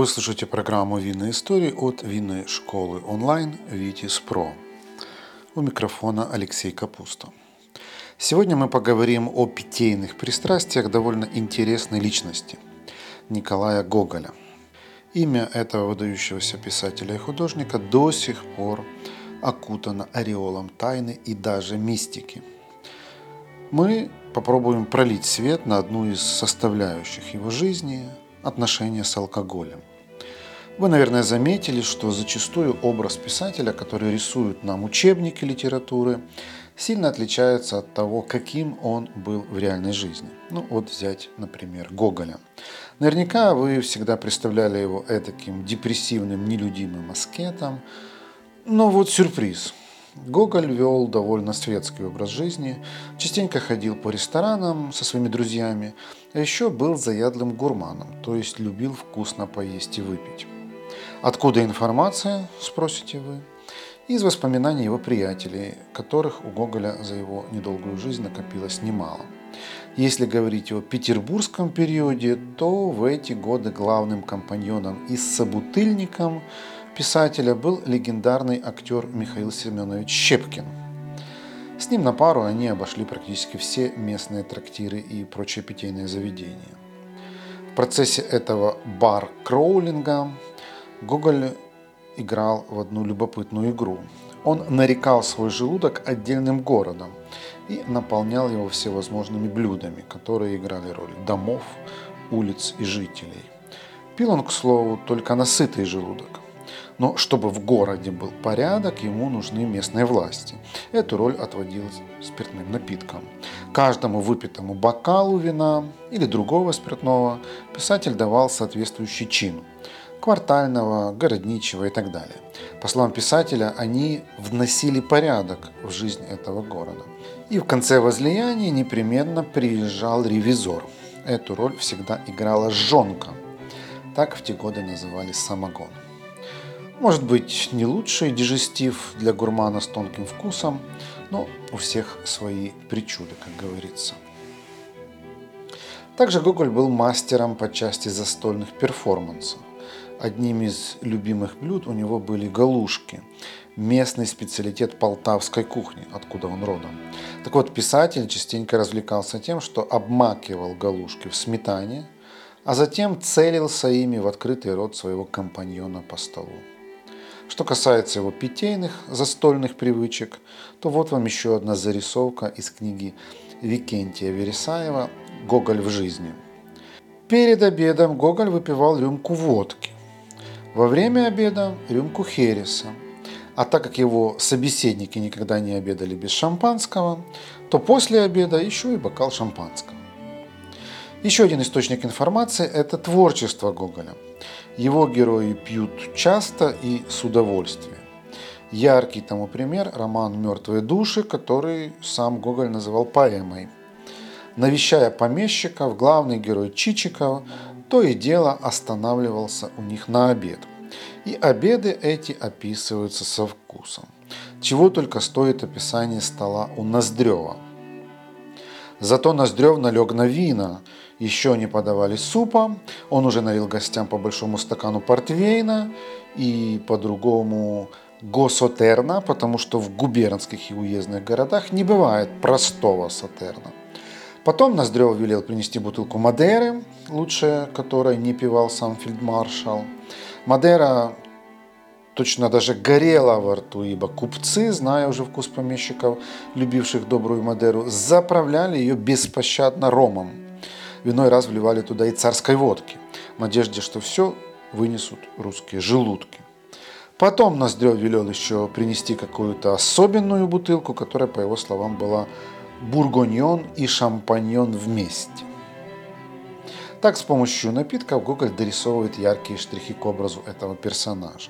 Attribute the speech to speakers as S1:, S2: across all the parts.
S1: Вы слушаете программу «Винные истории» от винной школы онлайн «Витис Про». У микрофона Алексей Капуста. Сегодня мы поговорим о питейных пристрастиях довольно интересной личности – Николая Гоголя. Имя этого выдающегося писателя и художника до сих пор окутано ореолом тайны и даже мистики. Мы попробуем пролить свет на одну из составляющих его жизни – отношения с алкоголем. Вы, наверное, заметили, что зачастую образ писателя, который рисуют нам учебники литературы, сильно отличается от того, каким он был в реальной жизни. Ну вот взять, например, Гоголя. Наверняка вы всегда представляли его этаким депрессивным, нелюдимым аскетом. Но вот сюрприз. Гоголь вел довольно светский образ жизни, частенько ходил по ресторанам со своими друзьями, а еще был заядлым гурманом, то есть любил вкусно поесть и выпить. Откуда информация, спросите вы? Из воспоминаний его приятелей, которых у Гоголя за его недолгую жизнь накопилось немало. Если говорить о петербургском периоде, то в эти годы главным компаньоном и собутыльником писателя был легендарный актер Михаил Семенович Щепкин. С ним на пару они обошли практически все местные трактиры и прочие питейные заведения. В процессе этого бар-кроулинга Гоголь играл в одну любопытную игру. Он нарекал свой желудок отдельным городом и наполнял его всевозможными блюдами, которые играли роль домов, улиц и жителей. Пил он, к слову, только насытый желудок. Но чтобы в городе был порядок, ему нужны местные власти. Эту роль отводил спиртным напиткам. Каждому выпитому бокалу вина или другого спиртного писатель давал соответствующий чин квартального, городничего и так далее. По словам писателя, они вносили порядок в жизнь этого города. И в конце возлияния непременно приезжал ревизор. Эту роль всегда играла жонка. Так в те годы называли самогон. Может быть, не лучший дежестив для гурмана с тонким вкусом, но у всех свои причуды, как говорится. Также Гоголь был мастером по части застольных перформансов. Одним из любимых блюд у него были галушки, местный специалитет полтавской кухни, откуда он родом. Так вот, писатель частенько развлекался тем, что обмакивал галушки в сметане, а затем целился ими в открытый рот своего компаньона по столу. Что касается его питейных застольных привычек, то вот вам еще одна зарисовка из книги Викентия Вересаева «Гоголь в жизни». Перед обедом Гоголь выпивал рюмку водки, во время обеда рюмку хереса. А так как его собеседники никогда не обедали без шампанского, то после обеда еще и бокал шампанского. Еще один источник информации – это творчество Гоголя. Его герои пьют часто и с удовольствием. Яркий тому пример – роман «Мертвые души», который сам Гоголь называл поэмой. Навещая помещиков, главный герой Чичиков то и дело останавливался у них на обед. И обеды эти описываются со вкусом. Чего только стоит описание стола у Ноздрева. Зато Ноздрев налег на вина, еще не подавали супа, он уже налил гостям по большому стакану портвейна и по-другому госотерна, потому что в губернских и уездных городах не бывает простого сотерна. Потом Ноздрев велел принести бутылку Мадеры, лучшая которой не пивал сам фельдмаршал. Мадера точно даже горела во рту, ибо купцы, зная уже вкус помещиков, любивших добрую Мадеру, заправляли ее беспощадно ромом. В иной раз вливали туда и царской водки, в надежде, что все вынесут русские желудки. Потом Ноздрев велел еще принести какую-то особенную бутылку, которая, по его словам, была бургоньон и шампаньон вместе. Так с помощью напитков Гоголь дорисовывает яркие штрихи к образу этого персонажа.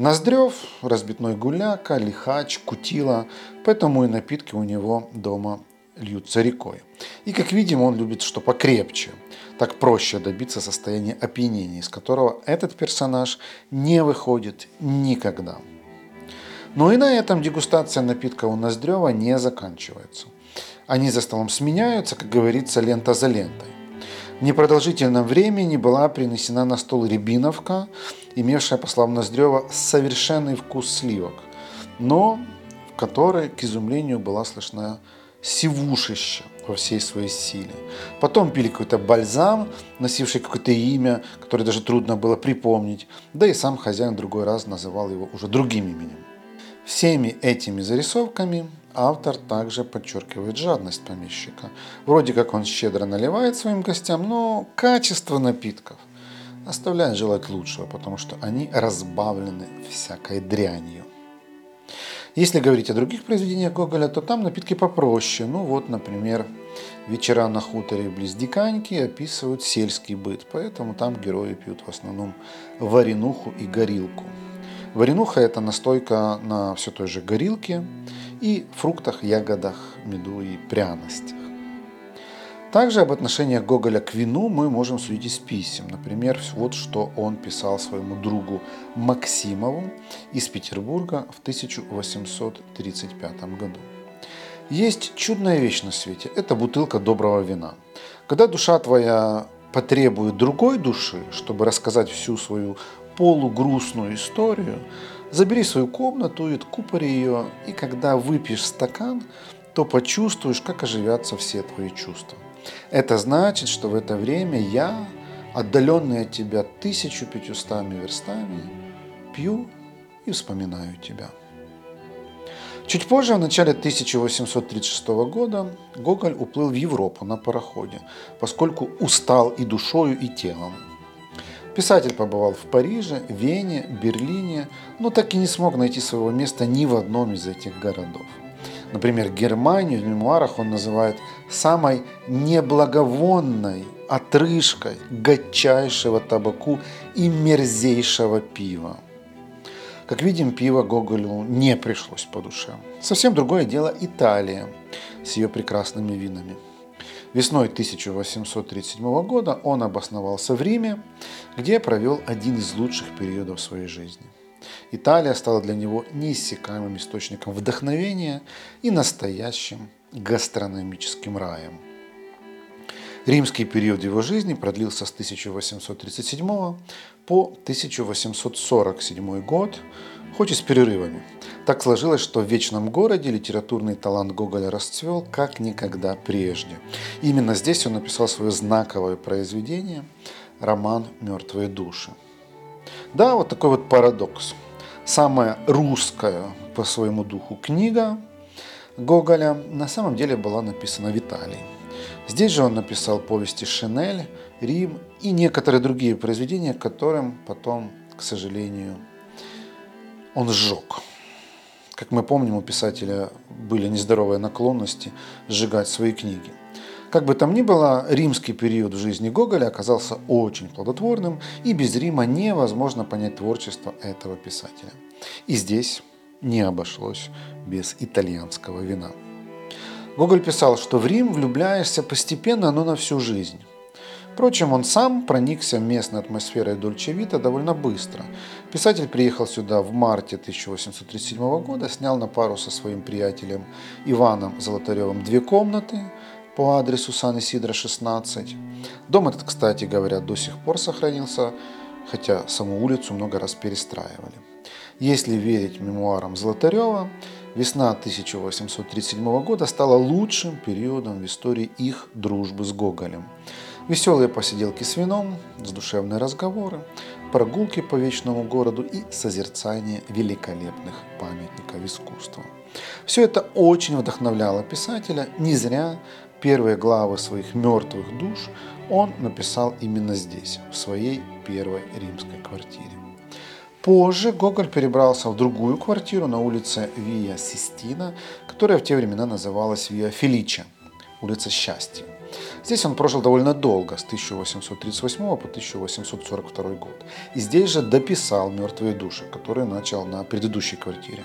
S1: Ноздрев, разбитной гуляка, лихач, кутила, поэтому и напитки у него дома льются рекой. И, как видим, он любит что покрепче. Так проще добиться состояния опьянения, из которого этот персонаж не выходит никогда. Но и на этом дегустация напитка у Ноздрева не заканчивается. Они за столом сменяются, как говорится, лента за лентой. Непродолжительном времени была принесена на стол рябиновка, имевшая, по словам Ноздрева, совершенный вкус сливок, но в которой, к изумлению, была слышна сивушище во всей своей силе. Потом пили какой-то бальзам, носивший какое-то имя, которое даже трудно было припомнить, да и сам хозяин другой раз называл его уже другим именем. Всеми этими зарисовками автор также подчеркивает жадность помещика. Вроде как он щедро наливает своим гостям, но качество напитков оставляет желать лучшего, потому что они разбавлены всякой дрянью. Если говорить о других произведениях Гоголя, то там напитки попроще. Ну вот, например, «Вечера на хуторе близ Диканьки» описывают сельский быт, поэтому там герои пьют в основном варенуху и горилку. Варенуха – это настойка на все той же горилке и фруктах, ягодах, меду и пряностях. Также об отношениях Гоголя к вину мы можем судить из писем. Например, вот что он писал своему другу Максимову из Петербурга в 1835 году. Есть чудная вещь на свете – это бутылка доброго вина. Когда душа твоя потребует другой души, чтобы рассказать всю свою полугрустную историю, забери свою комнату и купори ее, и когда выпьешь стакан, то почувствуешь, как оживятся все твои чувства. Это значит, что в это время я, отдаленный от тебя 1500 верстами, пью и вспоминаю тебя. Чуть позже, в начале 1836 года, Гоголь уплыл в Европу на пароходе, поскольку устал и душою, и телом. Писатель побывал в Париже, Вене, Берлине, но так и не смог найти своего места ни в одном из этих городов. Например, Германию в мемуарах он называет самой неблаговонной отрыжкой гадчайшего табаку и мерзейшего пива. Как видим, пиво Гоголю не пришлось по душе. Совсем другое дело Италия с ее прекрасными винами. Весной 1837 года он обосновался в Риме, где провел один из лучших периодов своей жизни – Италия стала для него неиссякаемым источником вдохновения и настоящим гастрономическим раем. Римский период его жизни продлился с 1837 по 1847 год, хоть и с перерывами. Так сложилось, что в «Вечном городе» литературный талант Гоголя расцвел как никогда прежде. Именно здесь он написал свое знаковое произведение – роман «Мертвые души». Да, вот такой вот парадокс. Самая русская по своему духу книга Гоголя на самом деле была написана в Италии. Здесь же он написал повести «Шинель», «Рим» и некоторые другие произведения, которым потом, к сожалению, он сжег. Как мы помним, у писателя были нездоровые наклонности сжигать свои книги. Как бы там ни было, римский период в жизни Гоголя оказался очень плодотворным, и без Рима невозможно понять творчество этого писателя. И здесь не обошлось без итальянского вина. Гоголь писал, что в Рим влюбляешься постепенно, но на всю жизнь. Впрочем, он сам проникся местной атмосферой Дольче Вита довольно быстро. Писатель приехал сюда в марте 1837 года, снял на пару со своим приятелем Иваном Золотаревым две комнаты, по адресу Сан-Исидро 16. Дом этот, кстати говоря, до сих пор сохранился, хотя саму улицу много раз перестраивали. Если верить мемуарам Золотарева, весна 1837 года стала лучшим периодом в истории их дружбы с Гоголем. Веселые посиделки с вином, душевные разговоры, прогулки по вечному городу и созерцание великолепных памятников искусства. Все это очень вдохновляло писателя, не зря первые главы своих мертвых душ он написал именно здесь, в своей первой римской квартире. Позже Гоголь перебрался в другую квартиру на улице Вия Систина, которая в те времена называлась Виа Фелича, улица Счастья. Здесь он прожил довольно долго, с 1838 по 1842 год. И здесь же дописал «Мертвые души», которые начал на предыдущей квартире.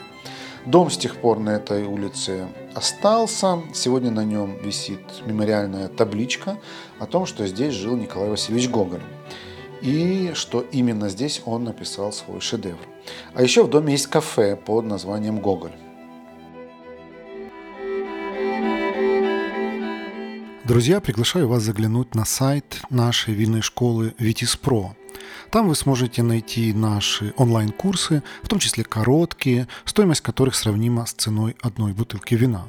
S1: Дом с тех пор на этой улице остался. Сегодня на нем висит мемориальная табличка о том, что здесь жил Николай Васильевич Гоголь и что именно здесь он написал свой шедевр. А еще в доме есть кафе под названием «Гоголь».
S2: Друзья, приглашаю вас заглянуть на сайт нашей винной школы Витис.Про. Там вы сможете найти наши онлайн-курсы, в том числе короткие, стоимость которых сравнима с ценой одной бутылки вина.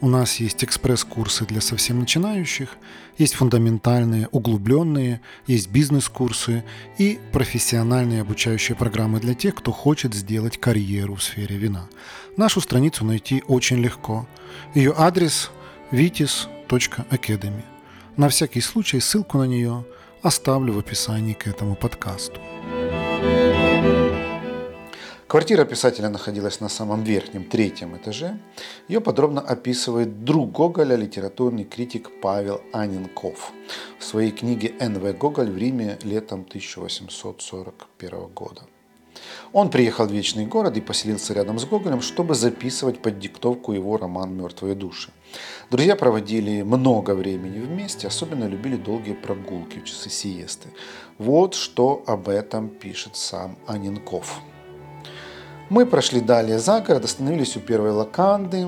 S2: У нас есть экспресс-курсы для совсем начинающих, есть фундаментальные, углубленные, есть бизнес-курсы и профессиональные обучающие программы для тех, кто хочет сделать карьеру в сфере вина. Нашу страницу найти очень легко. Ее адрес vitis.academy. На всякий случай ссылку на нее – оставлю в описании к этому подкасту.
S1: Квартира писателя находилась на самом верхнем, третьем этаже. Ее подробно описывает друг Гоголя, литературный критик Павел Анинков в своей книге «Н.В. Гоголь в Риме летом 1841 года». Он приехал в Вечный город и поселился рядом с Гоголем, чтобы записывать под диктовку его роман «Мертвые души». Друзья проводили много времени вместе, особенно любили долгие прогулки в часы сиесты. Вот что об этом пишет сам Анинков. Мы прошли далее за город, остановились у первой лаканды,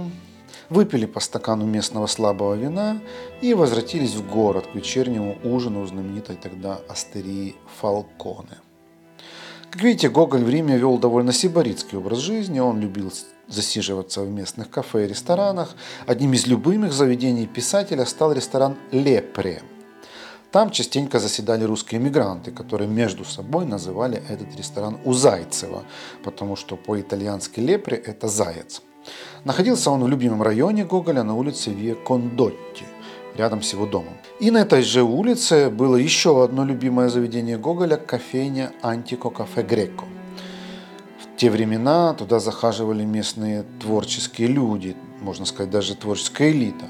S1: выпили по стакану местного слабого вина и возвратились в город к вечернему ужину знаменитой тогда астерии Фалконе – как видите, Гоголь в Риме вел довольно сибаритский образ жизни. Он любил засиживаться в местных кафе и ресторанах. Одним из любимых заведений писателя стал ресторан «Лепре». Там частенько заседали русские мигранты, которые между собой называли этот ресторан у Зайцева, потому что по-итальянски «Лепре» – это «заяц». Находился он в любимом районе Гоголя на улице Виа Кондотти – рядом с его домом. И на этой же улице было еще одно любимое заведение Гоголя – кофейня Антико Кафе Греко. В те времена туда захаживали местные творческие люди, можно сказать, даже творческая элита.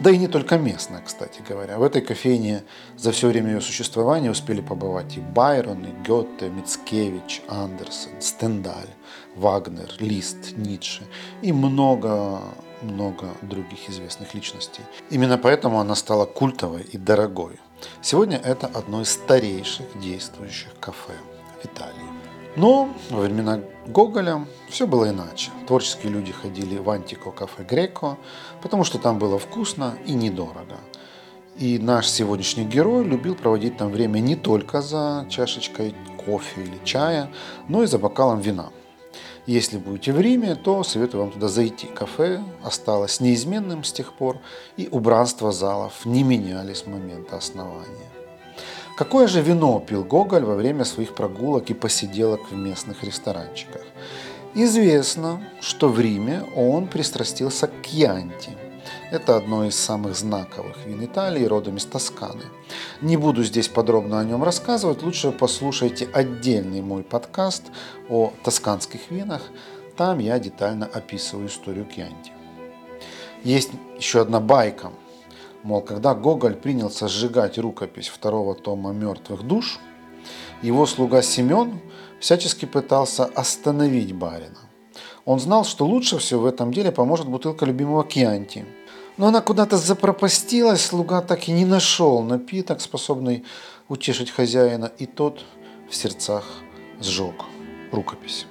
S1: Да и не только местная, кстати говоря. В этой кофейне за все время ее существования успели побывать и Байрон, и Гёте, Мицкевич, Андерсон, Стендаль, Вагнер, Лист, Ницше и много много других известных личностей. Именно поэтому она стала культовой и дорогой. Сегодня это одно из старейших действующих кафе в Италии. Но во времена Гоголя все было иначе. Творческие люди ходили в антико кафе Греко, потому что там было вкусно и недорого. И наш сегодняшний герой любил проводить там время не только за чашечкой кофе или чая, но и за бокалом вина. Если будете в Риме, то советую вам туда зайти. Кафе осталось неизменным с тех пор, и убранство залов не менялись с момента основания. Какое же вино пил Гоголь во время своих прогулок и посиделок в местных ресторанчиках? Известно, что в Риме он пристрастился к Кьянти – это одно из самых знаковых вин Италии, родом из Тосканы. Не буду здесь подробно о нем рассказывать, лучше послушайте отдельный мой подкаст о тосканских винах. Там я детально описываю историю Кьянти. Есть еще одна байка. Мол, когда Гоголь принялся сжигать рукопись второго тома «Мертвых душ», его слуга Семен всячески пытался остановить барина. Он знал, что лучше всего в этом деле поможет бутылка любимого Кьянти – но она куда-то запропастилась, слуга так и не нашел напиток, способный утешить хозяина, и тот в сердцах сжег рукопись.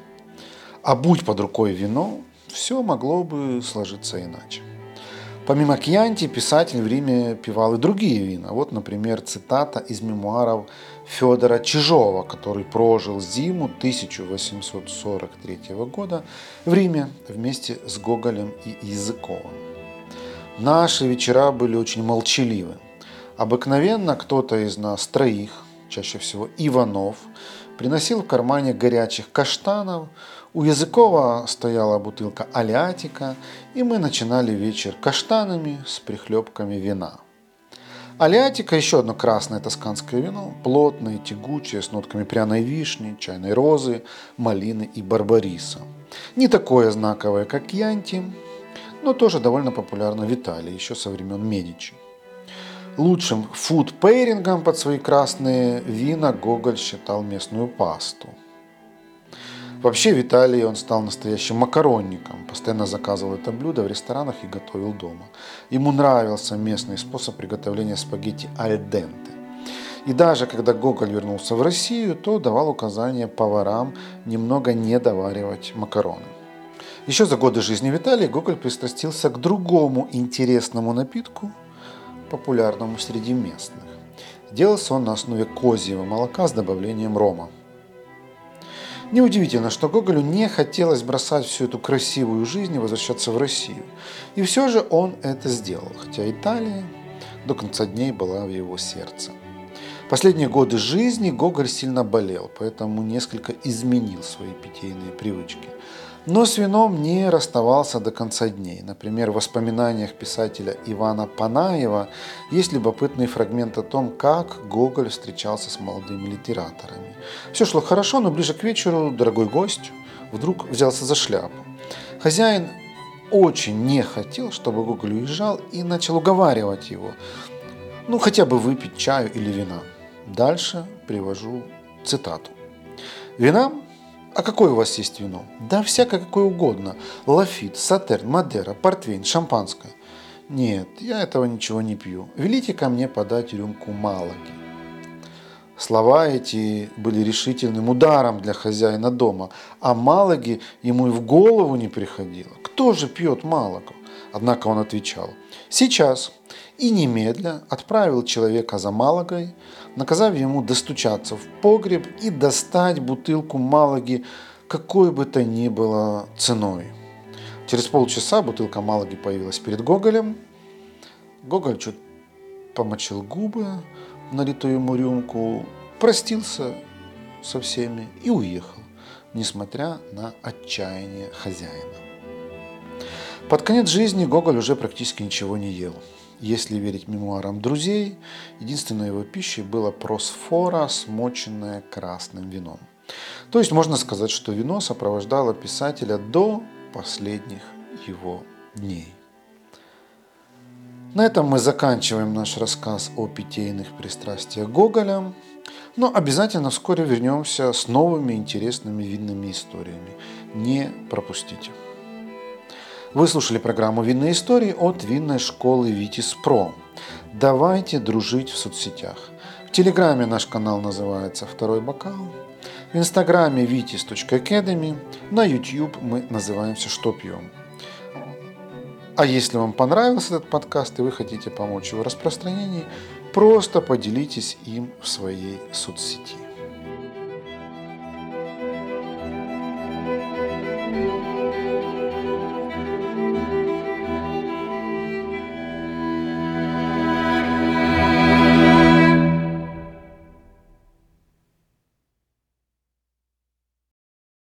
S1: А будь под рукой вино, все могло бы сложиться иначе. Помимо Кьянти, писатель в Риме пивал и другие вина. Вот, например, цитата из мемуаров Федора Чижова, который прожил зиму 1843 года в Риме вместе с Гоголем и Языковым. Наши вечера были очень молчаливы. Обыкновенно кто-то из нас троих, чаще всего Иванов, приносил в кармане горячих каштанов, у Языкова стояла бутылка алиатика, и мы начинали вечер каштанами с прихлебками вина. Алиатика – еще одно красное тосканское вино, плотное, тягучее, с нотками пряной вишни, чайной розы, малины и барбариса. Не такое знаковое, как Янти, но тоже довольно популярно в Италии, еще со времен Медичи. Лучшим фуд-пейрингом под свои красные вина Гоголь считал местную пасту. Вообще в Италии он стал настоящим макаронником, постоянно заказывал это блюдо в ресторанах и готовил дома. Ему нравился местный способ приготовления спагетти аль денте. И даже когда Гоголь вернулся в Россию, то давал указания поварам немного не доваривать макароны. Еще за годы жизни в Италии Гоголь пристрастился к другому интересному напитку – популярному среди местных. Делался он на основе козьего молока с добавлением рома. Неудивительно, что Гоголю не хотелось бросать всю эту красивую жизнь и возвращаться в Россию. И все же он это сделал, хотя Италия до конца дней была в его сердце. Последние годы жизни Гоголь сильно болел, поэтому несколько изменил свои питейные привычки. Но с вином не расставался до конца дней. Например, в воспоминаниях писателя Ивана Панаева есть любопытный фрагмент о том, как Гоголь встречался с молодыми литераторами. Все шло хорошо, но ближе к вечеру дорогой гость вдруг взялся за шляпу. Хозяин очень не хотел, чтобы Гоголь уезжал и начал уговаривать его, ну хотя бы выпить чаю или вина. Дальше привожу цитату. Вина а какое у вас есть вино? Да всякое какое угодно. Лафит, Сатерн, Мадера, Портвейн, Шампанское. Нет, я этого ничего не пью. Велите ко мне подать рюмку Малаги. Слова эти были решительным ударом для хозяина дома, а Малаги ему и в голову не приходило. Кто же пьет Малагу? Однако он отвечал, сейчас и немедля отправил человека за Малагой, наказав ему достучаться в погреб и достать бутылку Малаги какой бы то ни было ценой. Через полчаса бутылка Малаги появилась перед Гоголем. Гоголь чуть помочил губы налитую ему рюмку, простился со всеми и уехал, несмотря на отчаяние хозяина. Под конец жизни Гоголь уже практически ничего не ел. Если верить мемуарам друзей, единственной его пищей была просфора, смоченная красным вином. То есть можно сказать, что вино сопровождало писателя до последних его дней. На этом мы заканчиваем наш рассказ о питейных пристрастиях Гоголя, но обязательно вскоре вернемся с новыми интересными винными историями. Не пропустите. Вы слушали программу «Винные истории» от винной школы «Витис Про». Давайте дружить в соцсетях. В Телеграме наш канал называется «Второй бокал». В Инстаграме vitis.academy. На YouTube мы называемся «Что пьем?». А если вам понравился этот подкаст и вы хотите помочь его распространении, просто поделитесь им в своей соцсети.